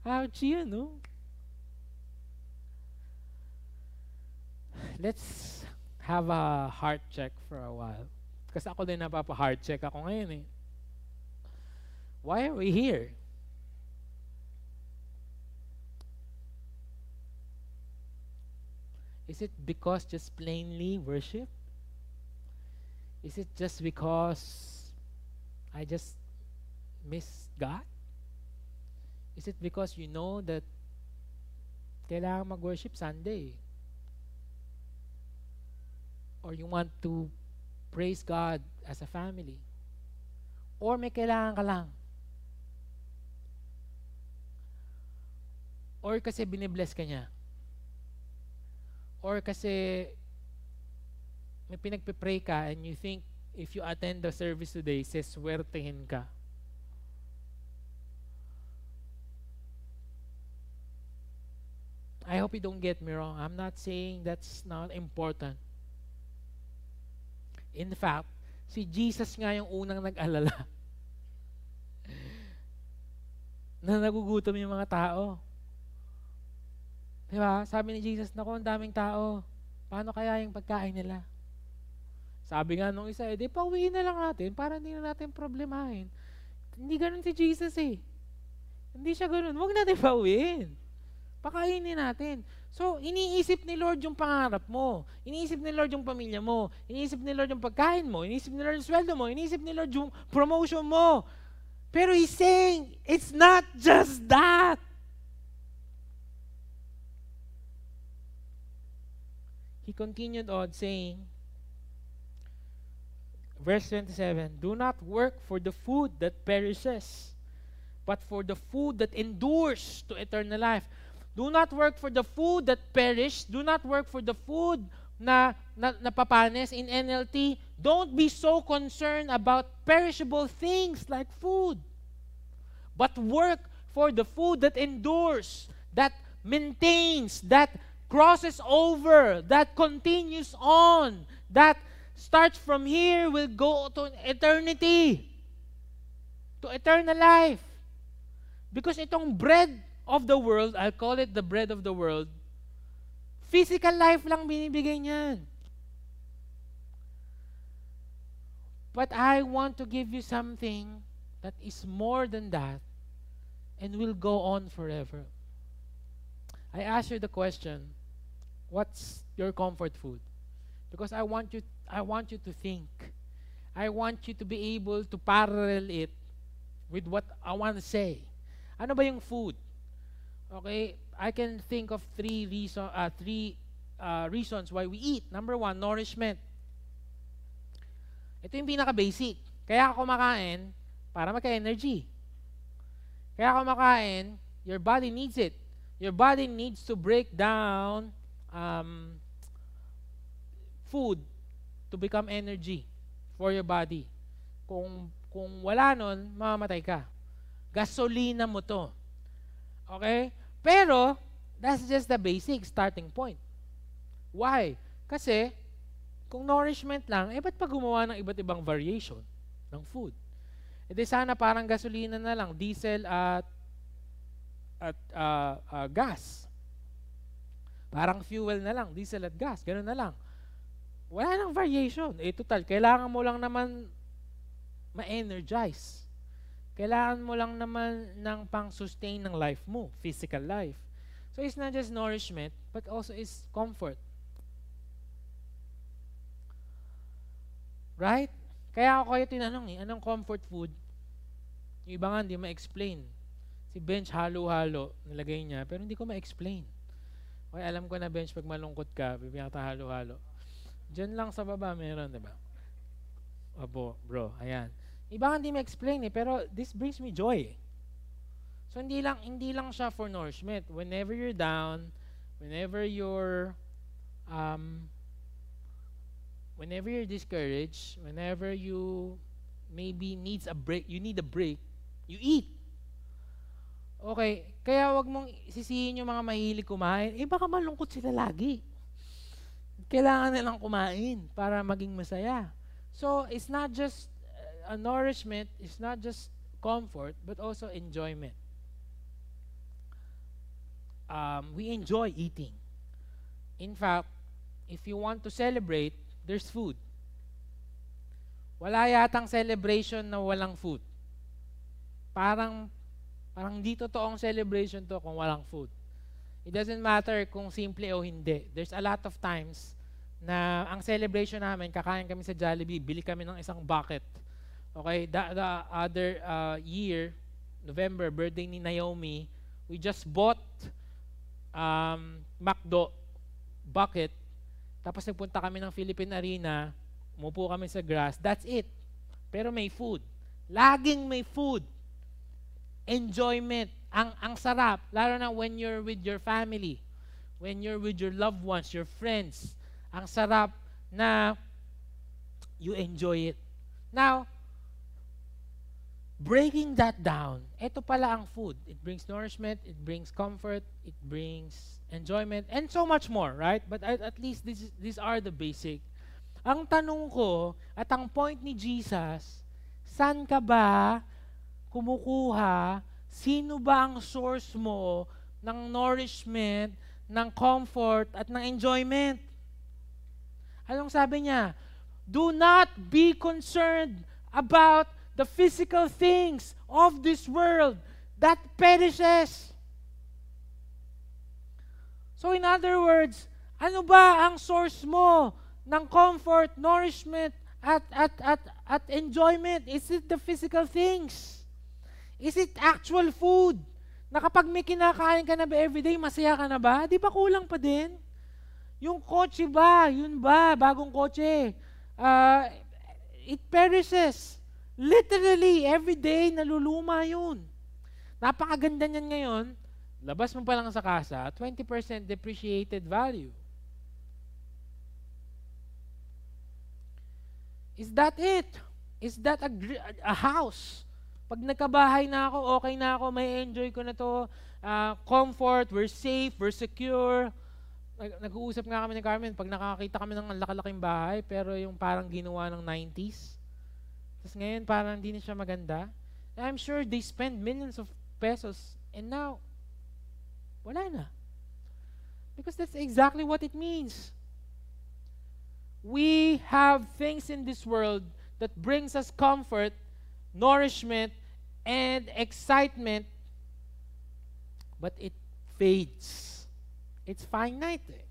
Ouch, you know. Let's have a heart check for a while. Kasi ako din napapa-heart check ako ngayon eh. Why are we here? Is it because just plainly worship? Is it just because I just miss God? Is it because you know that kailangan mag-worship Sunday? Or you want to praise God as a family? Or may kailangan ka lang? Or kasi binibless ka niya? Or kasi may pinagpe-pray ka and you think if you attend the service today, seswertehin ka. I hope you don't get me wrong. I'm not saying that's not important. In fact, si Jesus nga yung unang nag-alala [laughs] na nagugutom yung mga tao. Di ba? Sabi ni Jesus, naku, ang daming tao. Paano kaya yung pagkain nila? Sabi nga nung isa, eh, di pauwiin na lang natin para hindi na natin problemahin. Hindi ganun si Jesus eh. Hindi siya ganun. Huwag natin [laughs] pauwiin. Pakainin natin. So, iniisip ni Lord yung pangarap mo. Iniisip ni Lord yung pamilya mo. Iniisip ni Lord yung pagkain mo. Iniisip ni Lord yung sweldo mo. Iniisip ni Lord yung promotion mo. Pero He's saying, it's not just that. He continued on saying, verse 27, Do not work for the food that perishes, but for the food that endures to eternal life Do not work for the food that perish. Do not work for the food na, na napapanis in NLT. Don't be so concerned about perishable things like food. But work for the food that endures, that maintains, that crosses over, that continues on, that starts from here, will go to eternity, to eternal life. Because itong bread of the world, I'll call it the bread of the world, physical life lang binibigay niyan. But I want to give you something that is more than that and will go on forever. I ask you the question, what's your comfort food? Because I want you I want you to think. I want you to be able to parallel it with what I want to say. Ano ba yung food? Okay, I can think of three reason, uh, three uh, reasons why we eat. Number one, nourishment. Ito yung pinaka-basic. Kaya ako kumakain para magka-energy. Kaya ako kumakain, your body needs it. Your body needs to break down um, food to become energy for your body. Kung kung wala nun, mamamatay ka. Gasolina mo to. Okay? Pero, that's just the basic starting point. Why? Kasi, kung nourishment lang, eh ba't pa gumawa ng iba't ibang variation ng food? E di sana parang gasolina na lang, diesel at at uh, uh, gas. Parang fuel na lang, diesel at gas, ganun na lang. Wala nang variation. Eh total, kailangan mo lang naman ma-energize. Kailangan mo lang naman ng pang-sustain ng life mo, physical life. So it's not just nourishment, but also is comfort. Right? Kaya ako kayo tinanong eh, anong comfort food? Yung iba nga hindi ma-explain. Si Bench halo-halo, nilagay niya, pero hindi ko ma-explain. Okay, alam ko na Bench, pag malungkot ka, bibigyan ka halo-halo. Diyan lang sa baba meron, di ba? Abo, bro, ayan. Iba hindi ma-explain eh, pero this brings me joy. So hindi lang hindi lang siya for nourishment. Whenever you're down, whenever you're um whenever you're discouraged, whenever you maybe needs a break, you need a break, you eat. Okay, kaya wag mong sisihin yung mga mahilig kumain. Eh baka malungkot sila lagi. Kailangan nilang kumain para maging masaya. So, it's not just a nourishment is not just comfort, but also enjoyment. Um, we enjoy eating. In fact, if you want to celebrate, there's food. Wala yatang celebration na walang food. Parang, parang di totoong celebration to kung walang food. It doesn't matter kung simple o hindi. There's a lot of times na ang celebration namin, kakain kami sa Jollibee, bili kami ng isang bucket Okay, the, the other uh, year, November, birthday ni Naomi, we just bought um, McDo bucket. Tapos nagpunta kami ng Philippine Arena, umupo kami sa grass. That's it. Pero may food. Laging may food. Enjoyment. Ang, ang sarap. Lalo na when you're with your family. When you're with your loved ones, your friends. Ang sarap na you enjoy it. Now, breaking that down, ito pala ang food. It brings nourishment, it brings comfort, it brings enjoyment, and so much more, right? But at, at least this, these are the basic. Ang tanong ko, at ang point ni Jesus, saan ka ba kumukuha, sino ba ang source mo ng nourishment, ng comfort, at ng enjoyment? Anong sabi niya? Do not be concerned about the physical things of this world that perishes. So in other words, ano ba ang source mo ng comfort, nourishment, at, at, at, at enjoyment? Is it the physical things? Is it actual food? Na kapag may kinakain ka na ba everyday, masaya ka na ba? Di ba kulang pa din? Yung kotse ba, yun ba, bagong kotse, uh, it perishes. Literally, every day, naluluma yun. Napakaganda niyan ngayon, labas mo pa lang sa kasa, 20% depreciated value. Is that it? Is that a, a house? Pag nagkabahay na ako, okay na ako, may enjoy ko na to, uh, comfort, we're safe, we're secure. Nag-uusap nga kami ni Carmen, pag nakakita kami ng laki-laking bahay, pero yung parang ginawa ng 90s, tapos ngayon parang hindi na siya maganda. I'm sure they spend millions of pesos and now, wala na. Because that's exactly what it means. We have things in this world that brings us comfort, nourishment, and excitement, but it fades. It's finite. Eh.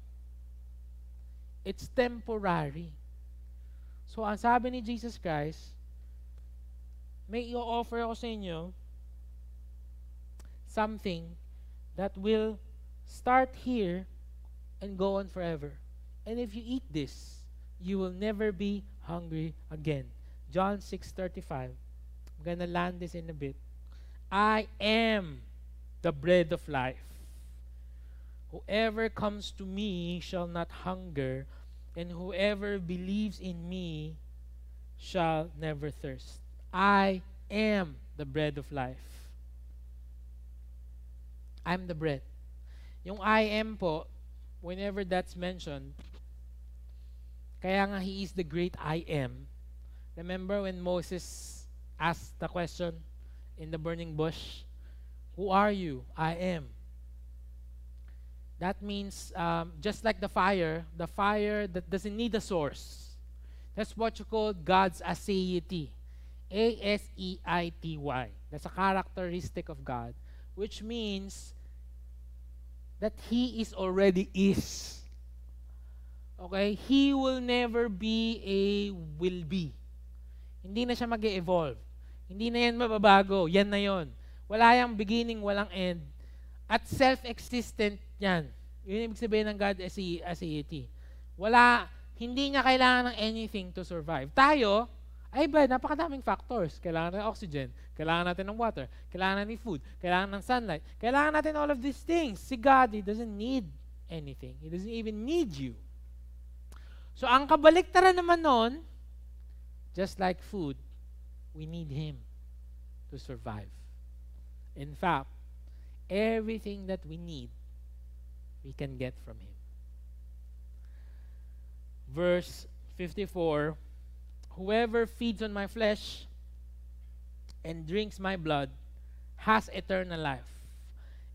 It's temporary. So, ang sabi ni Jesus Christ, may i-offer ako sa inyo something that will start here and go on forever. And if you eat this, you will never be hungry again. John 6:35. I'm to land this in a bit. I am the bread of life. Whoever comes to me shall not hunger, and whoever believes in me shall never thirst. I am the bread of life. I'm the bread. Yung I am po, whenever that's mentioned, Kaya nga, He is the great I am. Remember when Moses asked the question in the burning bush? Who are you? I am. That means, um, just like the fire, the fire that doesn't need a source. That's what you call God's aseity. A-S-E-I-T-Y. That's a characteristic of God, which means that He is already is. Okay? He will never be a will be. Hindi na siya mag evolve Hindi na yan mababago. Yan na yon. Wala yung beginning, walang end. At self-existent yan. Yun ibig sabihin ng God as, as deity. Wala, hindi niya kailangan ng anything to survive. Tayo, ay ba, napakadaming factors. Kailangan ng oxygen, kailangan natin ng water, kailangan natin food, kailangan ng sunlight, kailangan natin all of these things. Si God, He doesn't need anything. He doesn't even need you. So ang kabaliktaran naman noon, just like food, we need Him to survive. In fact, everything that we need, we can get from Him. Verse 54 Whoever feeds on my flesh and drinks my blood has eternal life,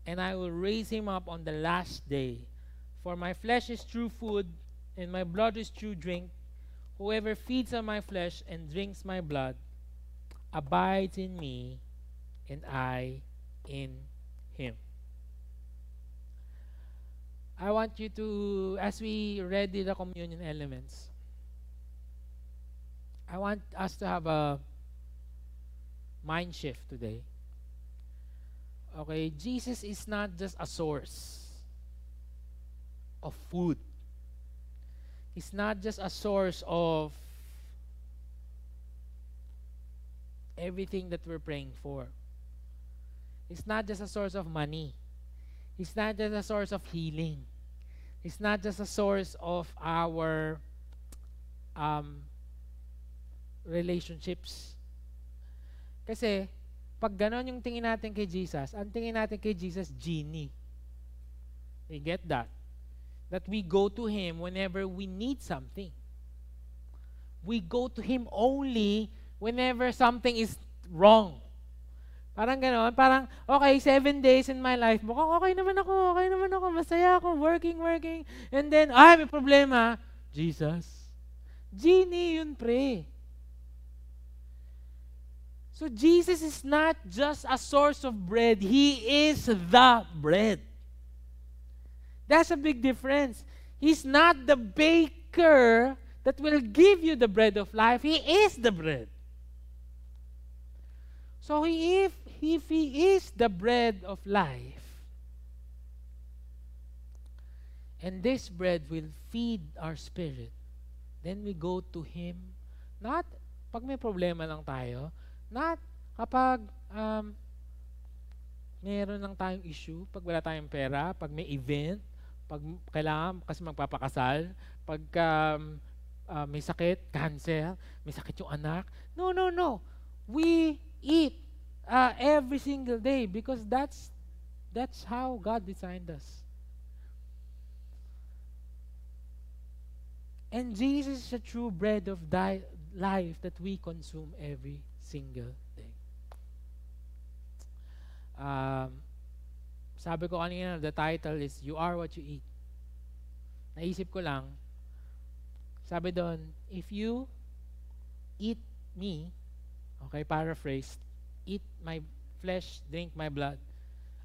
and I will raise him up on the last day. For my flesh is true food and my blood is true drink. Whoever feeds on my flesh and drinks my blood abides in me, and I in him. I want you to, as we ready the communion elements, I want us to have a mind shift today. Okay, Jesus is not just a source of food is not just a source of everything that we're praying for. It's not just a source of money. It's not just a source of healing. It's not just a source of our um, relationships. Kasi, pag ganon yung tingin natin kay Jesus, ang tingin natin kay Jesus, genie. You get that? that we go to Him whenever we need something. We go to Him only whenever something is wrong. Parang gano'n, parang, okay, seven days in my life, mukhang okay naman ako, okay naman ako, masaya ako, working, working. And then, ay, may problema. Jesus. Genie yun, pre. So Jesus is not just a source of bread. He is the bread. That's a big difference. He's not the baker that will give you the bread of life. He is the bread. So if, if He is the bread of life, and this bread will feed our spirit, then we go to Him, not pag may problema lang tayo, not kapag um, meron lang tayong issue, pag wala tayong pera, pag may event, pag kailangan kasi magpapakasal, pag um, uh, may sakit, cancer, may sakit yung anak. No, no, no. We eat uh, every single day because that's that's how God designed us. And Jesus is a true bread of di- life that we consume every single day. Um, sabi ko kanina, the title is You Are What You Eat. Naisip ko lang, sabi doon, if you eat me, okay, paraphrase, eat my flesh, drink my blood,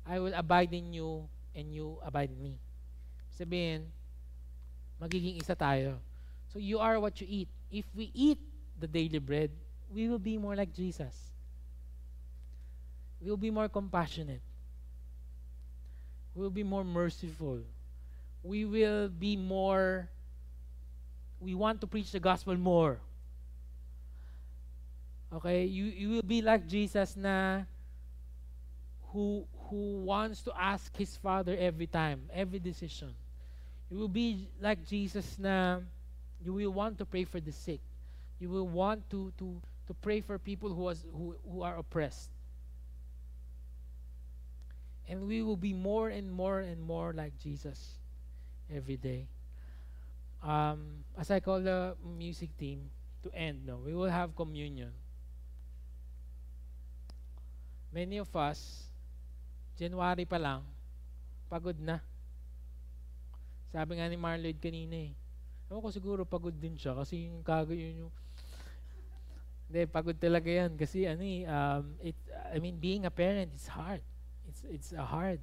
I will abide in you and you abide in me. Sabihin, magiging isa tayo. So you are what you eat. If we eat the daily bread, we will be more like Jesus. We will be more compassionate. We will be more merciful. We will be more, we want to preach the gospel more. Okay? You, you will be like Jesus na who, who wants to ask his Father every time, every decision. You will be like Jesus na you will want to pray for the sick. You will want to, to, to pray for people who, was, who, who are oppressed. And we will be more and more and more like Jesus every day. Um, as I call the music team to end, no, we will have communion. Many of us, January pa lang, pagod na. Sabi nga ni Marloyd kanina eh. Ewan ko siguro pagod din siya kasi yung kago yun yung hindi, pagod talaga yan kasi ano eh, um, it, I mean, being a parent is hard. It's, it's a hard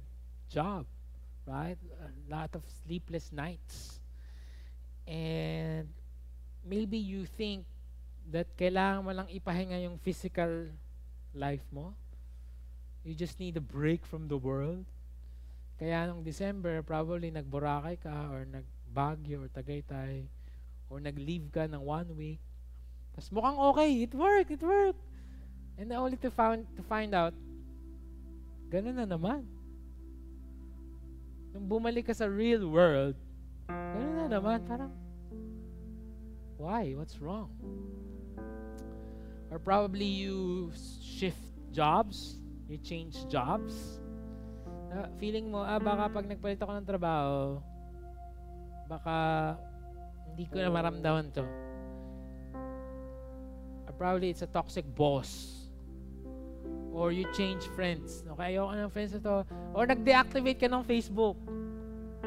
job, right? A lot of sleepless nights. And maybe you think that kailangan mo lang ipahinga yung physical life mo. You just need a break from the world. Kaya nung December, probably nag-Boracay ka or nag-Baguio or Tagaytay or nag-leave ka ng one week. Tapos mukhang okay, it worked, it worked. And only to find, to find out, ganun na naman. Nung bumalik ka sa real world, ganun na naman, parang, why? What's wrong? Or probably you shift jobs, you change jobs. Uh, feeling mo, ah, baka pag nagpalit ako ng trabaho, baka hindi ko na maramdaman to. Or probably it's a toxic boss. Or you change friends. Okay, ayoko ng friends na to. Or nag-deactivate ka ng Facebook.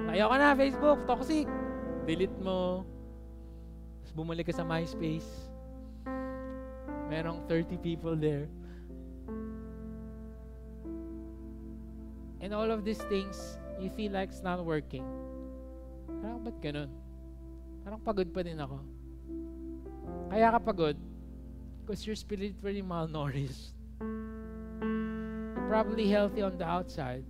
Ayoko na, Facebook, toxic. Delete mo. Tapos bumalik ka sa MySpace. Merong 30 people there. And all of these things, you feel like it's not working. Parang ba't ganun? Parang pagod pa din ako. Kaya ka pagod because you're spiritually malnourished. Probably healthy on the outside.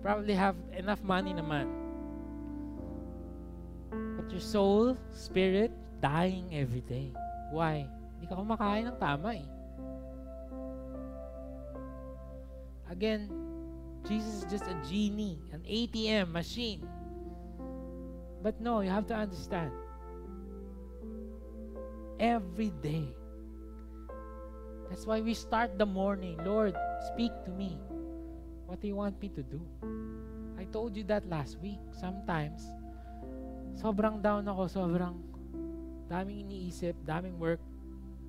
Probably have enough money naman. But your soul, spirit, dying every day. Why? Hindi ka kumakain ng tama eh. Again, Jesus is just a genie, an ATM machine. But no, you have to understand. Every day. That's why we start the morning. Lord, speak to me. What do you want me to do? I told you that last week. Sometimes, sobrang down ako, sobrang daming iniisip, daming work.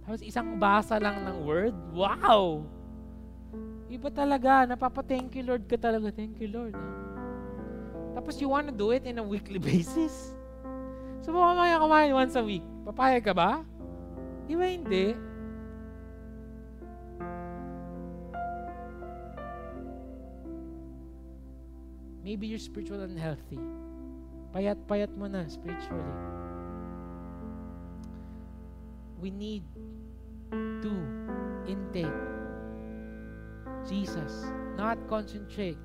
Tapos isang basa lang ng word, wow! Iba talaga, napapa-thank you Lord ka talaga. Thank you Lord. Tapos you wanna do it in a weekly [laughs] basis? So mamaya kumain once a week. Papayag ka ba? Di ba hindi? Maybe you're spiritual unhealthy. Payat-payat mo na spiritually. We need to intake Jesus, not concentrate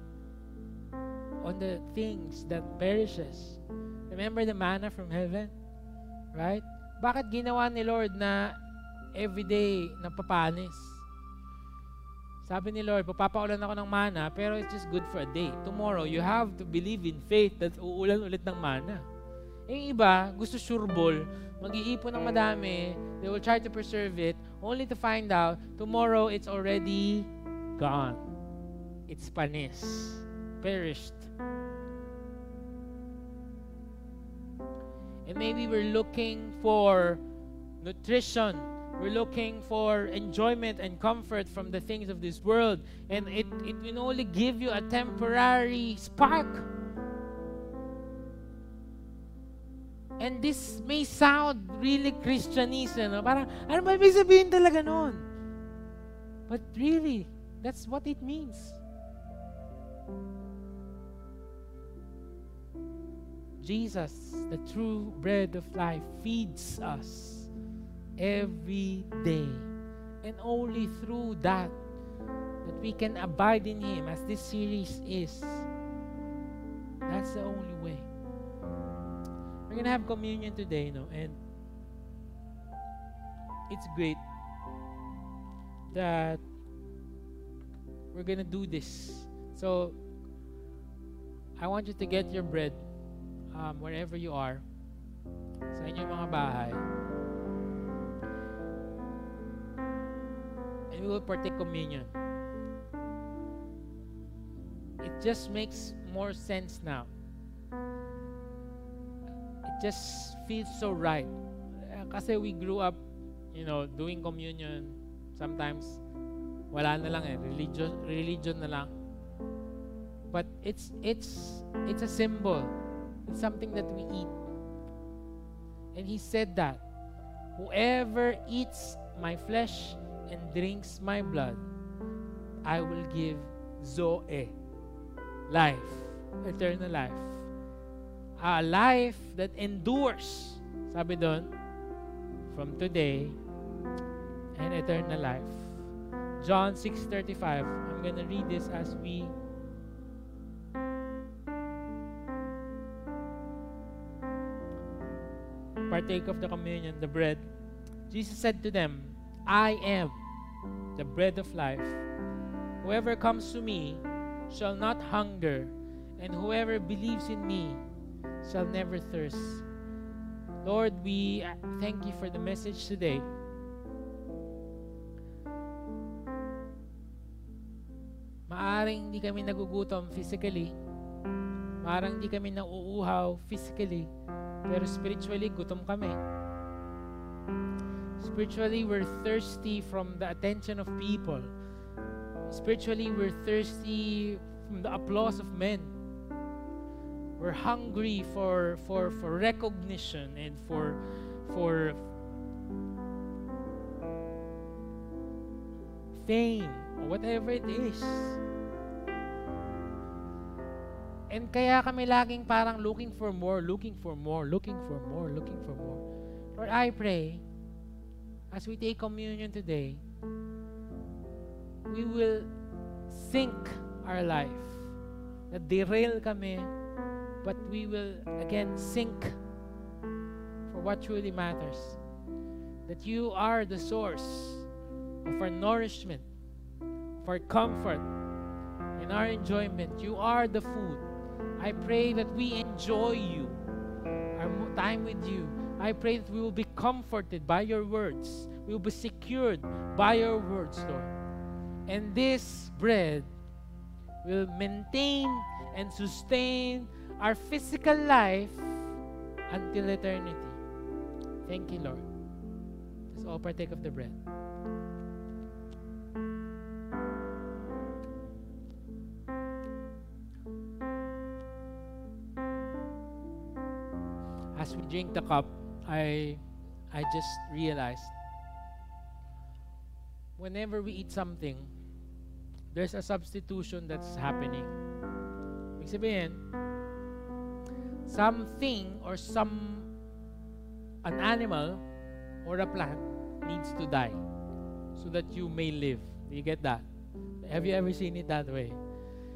on the things that perishes. Remember the manna from heaven? Right? Bakit ginawa ni Lord na everyday napapanis? Sabi ni Lord, papapaulan ako ng mana, pero it's just good for a day. Tomorrow, you have to believe in faith that uulan ulit ng mana. Yung iba, gusto sureball, mag-iipon ng madami, they will try to preserve it, only to find out, tomorrow, it's already gone. It's panis. Perished. And maybe we're looking for nutrition. We're looking for enjoyment and comfort from the things of this world. And it, it will only give you a temporary spark. And this may sound really Christianese, eh, no? parang, ano ba ibig sabihin talaga nun? But really, that's what it means. Jesus, the true bread of life, feeds us every day. And only through that, that we can abide in Him as this series is. That's the only way. We're going to have communion today, you know, And it's great that we're to do this. So, I want you to get your bread um, wherever you are, sa inyong mga bahay. And we will partake communion. It just makes more sense now. It just feels so right. Eh, Kasi we grew up, you know, doing communion. Sometimes, wala na lang eh. Religion, religion na lang. But it's, it's, it's a symbol It's something that we eat. And he said that whoever eats my flesh and drinks my blood, I will give Zoe, life, eternal life. A life that endures, sabi doon, from today and eternal life. John 6.35, I'm going to read this as we partake of the communion, the bread, Jesus said to them, I am the bread of life. Whoever comes to me shall not hunger, and whoever believes in me shall never thirst. Lord, we thank you for the message today. Maaring hindi kami nagugutom physically. Maaring hindi kami nauuhaw physically. Pero spiritually, gutom kami. Spiritually, we're thirsty from the attention of people. Spiritually, we're thirsty from the applause of men. We're hungry for for for recognition and for for fame or whatever it is. And kaya kami laging parang looking for more, looking for more, looking for more, looking for more. Lord, I pray, as we take communion today, we will sink our life. Na derail kami, but we will again sink for what truly matters. That you are the source of our nourishment, of our comfort, and our enjoyment. You are the food I pray that we enjoy you, our time with you. I pray that we will be comforted by your words. We will be secured by your words, Lord. And this bread will maintain and sustain our physical life until eternity. Thank you, Lord. Let's all partake of the bread. Drink the cup, I I just realized whenever we eat something, there's a substitution that's happening. Ibig sabihin, something or some an animal or a plant needs to die so that you may live. Do you get that? Have you ever seen it that way?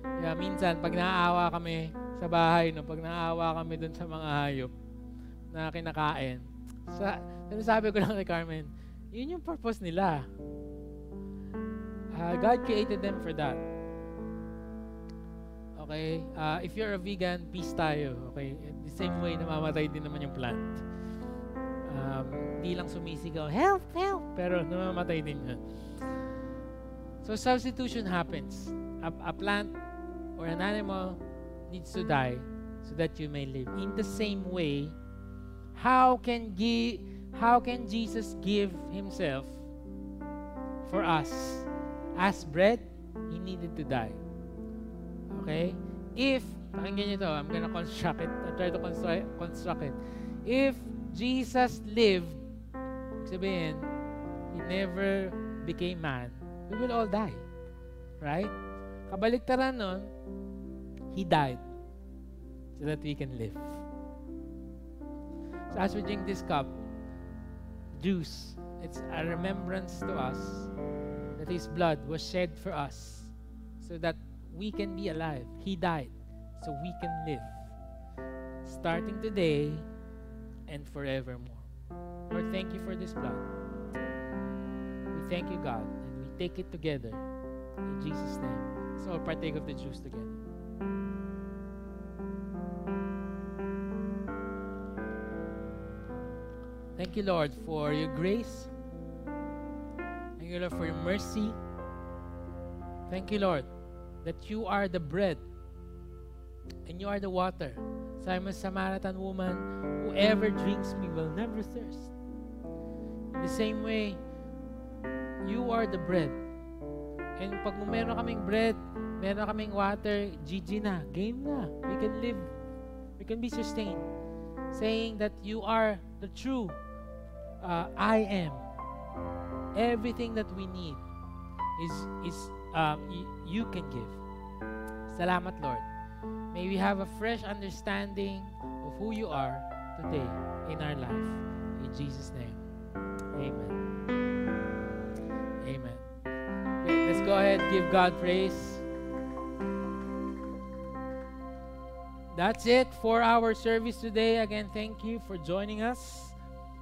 Kaya minsan, pag naaawa kami sa bahay, no, pag naaawa kami dun sa mga hayop na kinakain, sa, sabi ko lang kay Carmen, yun yung purpose nila. Uh, God created them for that. Okay? Uh, if you're a vegan, peace tayo. Okay? The same way, namamatay din naman yung plant. Um, hindi lang sumisigaw, help, help! Pero namamatay din yan. So substitution happens. A, a plant or an animal needs to die so that you may live. In the same way, how can gi- how can Jesus give himself for us as bread? He needed to die. Okay? If, pakinggan nyo to, I'm gonna construct it, I'll try to construct, construct it. If Jesus lived, sabihin, He never became man, we will all die. Right? Kabaliktaran nun, He died so that we can live. So as we drink this cup, juice, it's a remembrance to us that His blood was shed for us so that we can be alive. He died so we can live. Starting today and forevermore. Lord, thank you for this blood. We thank you, God, and we take it together in Jesus' name. So partake of the juice together. Thank you, Lord, for your grace. Thank you, Lord, for your mercy. Thank you, Lord, that you are the bread and you are the water. Simon Samaritan woman, whoever drinks me will never thirst. In the same way, you are the bread. And pag meron kaming bread, meron kaming water, GG na, game na. We can live. We can be sustained. Saying that you are the true uh, I am. Everything that we need is is um, y- you can give. Salamat, Lord. May we have a fresh understanding of who you are today in our life. In Jesus' name. Amen. Amen. Let's go ahead and give God praise. That's it for our service today. Again, thank you for joining us.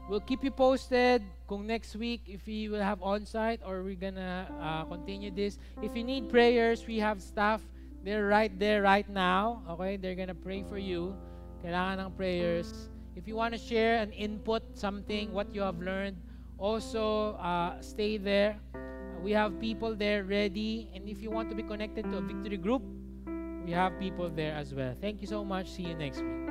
We'll keep you posted kung next week if we will have on-site or we're gonna uh, continue this. If you need prayers, we have staff. They're right there right now. Okay? They're gonna pray for you. Kailangan ng prayers. If you want to share an input, something, what you have learned, also uh, stay there. We have people there ready. And if you want to be connected to a victory group, we have people there as well. Thank you so much. See you next week.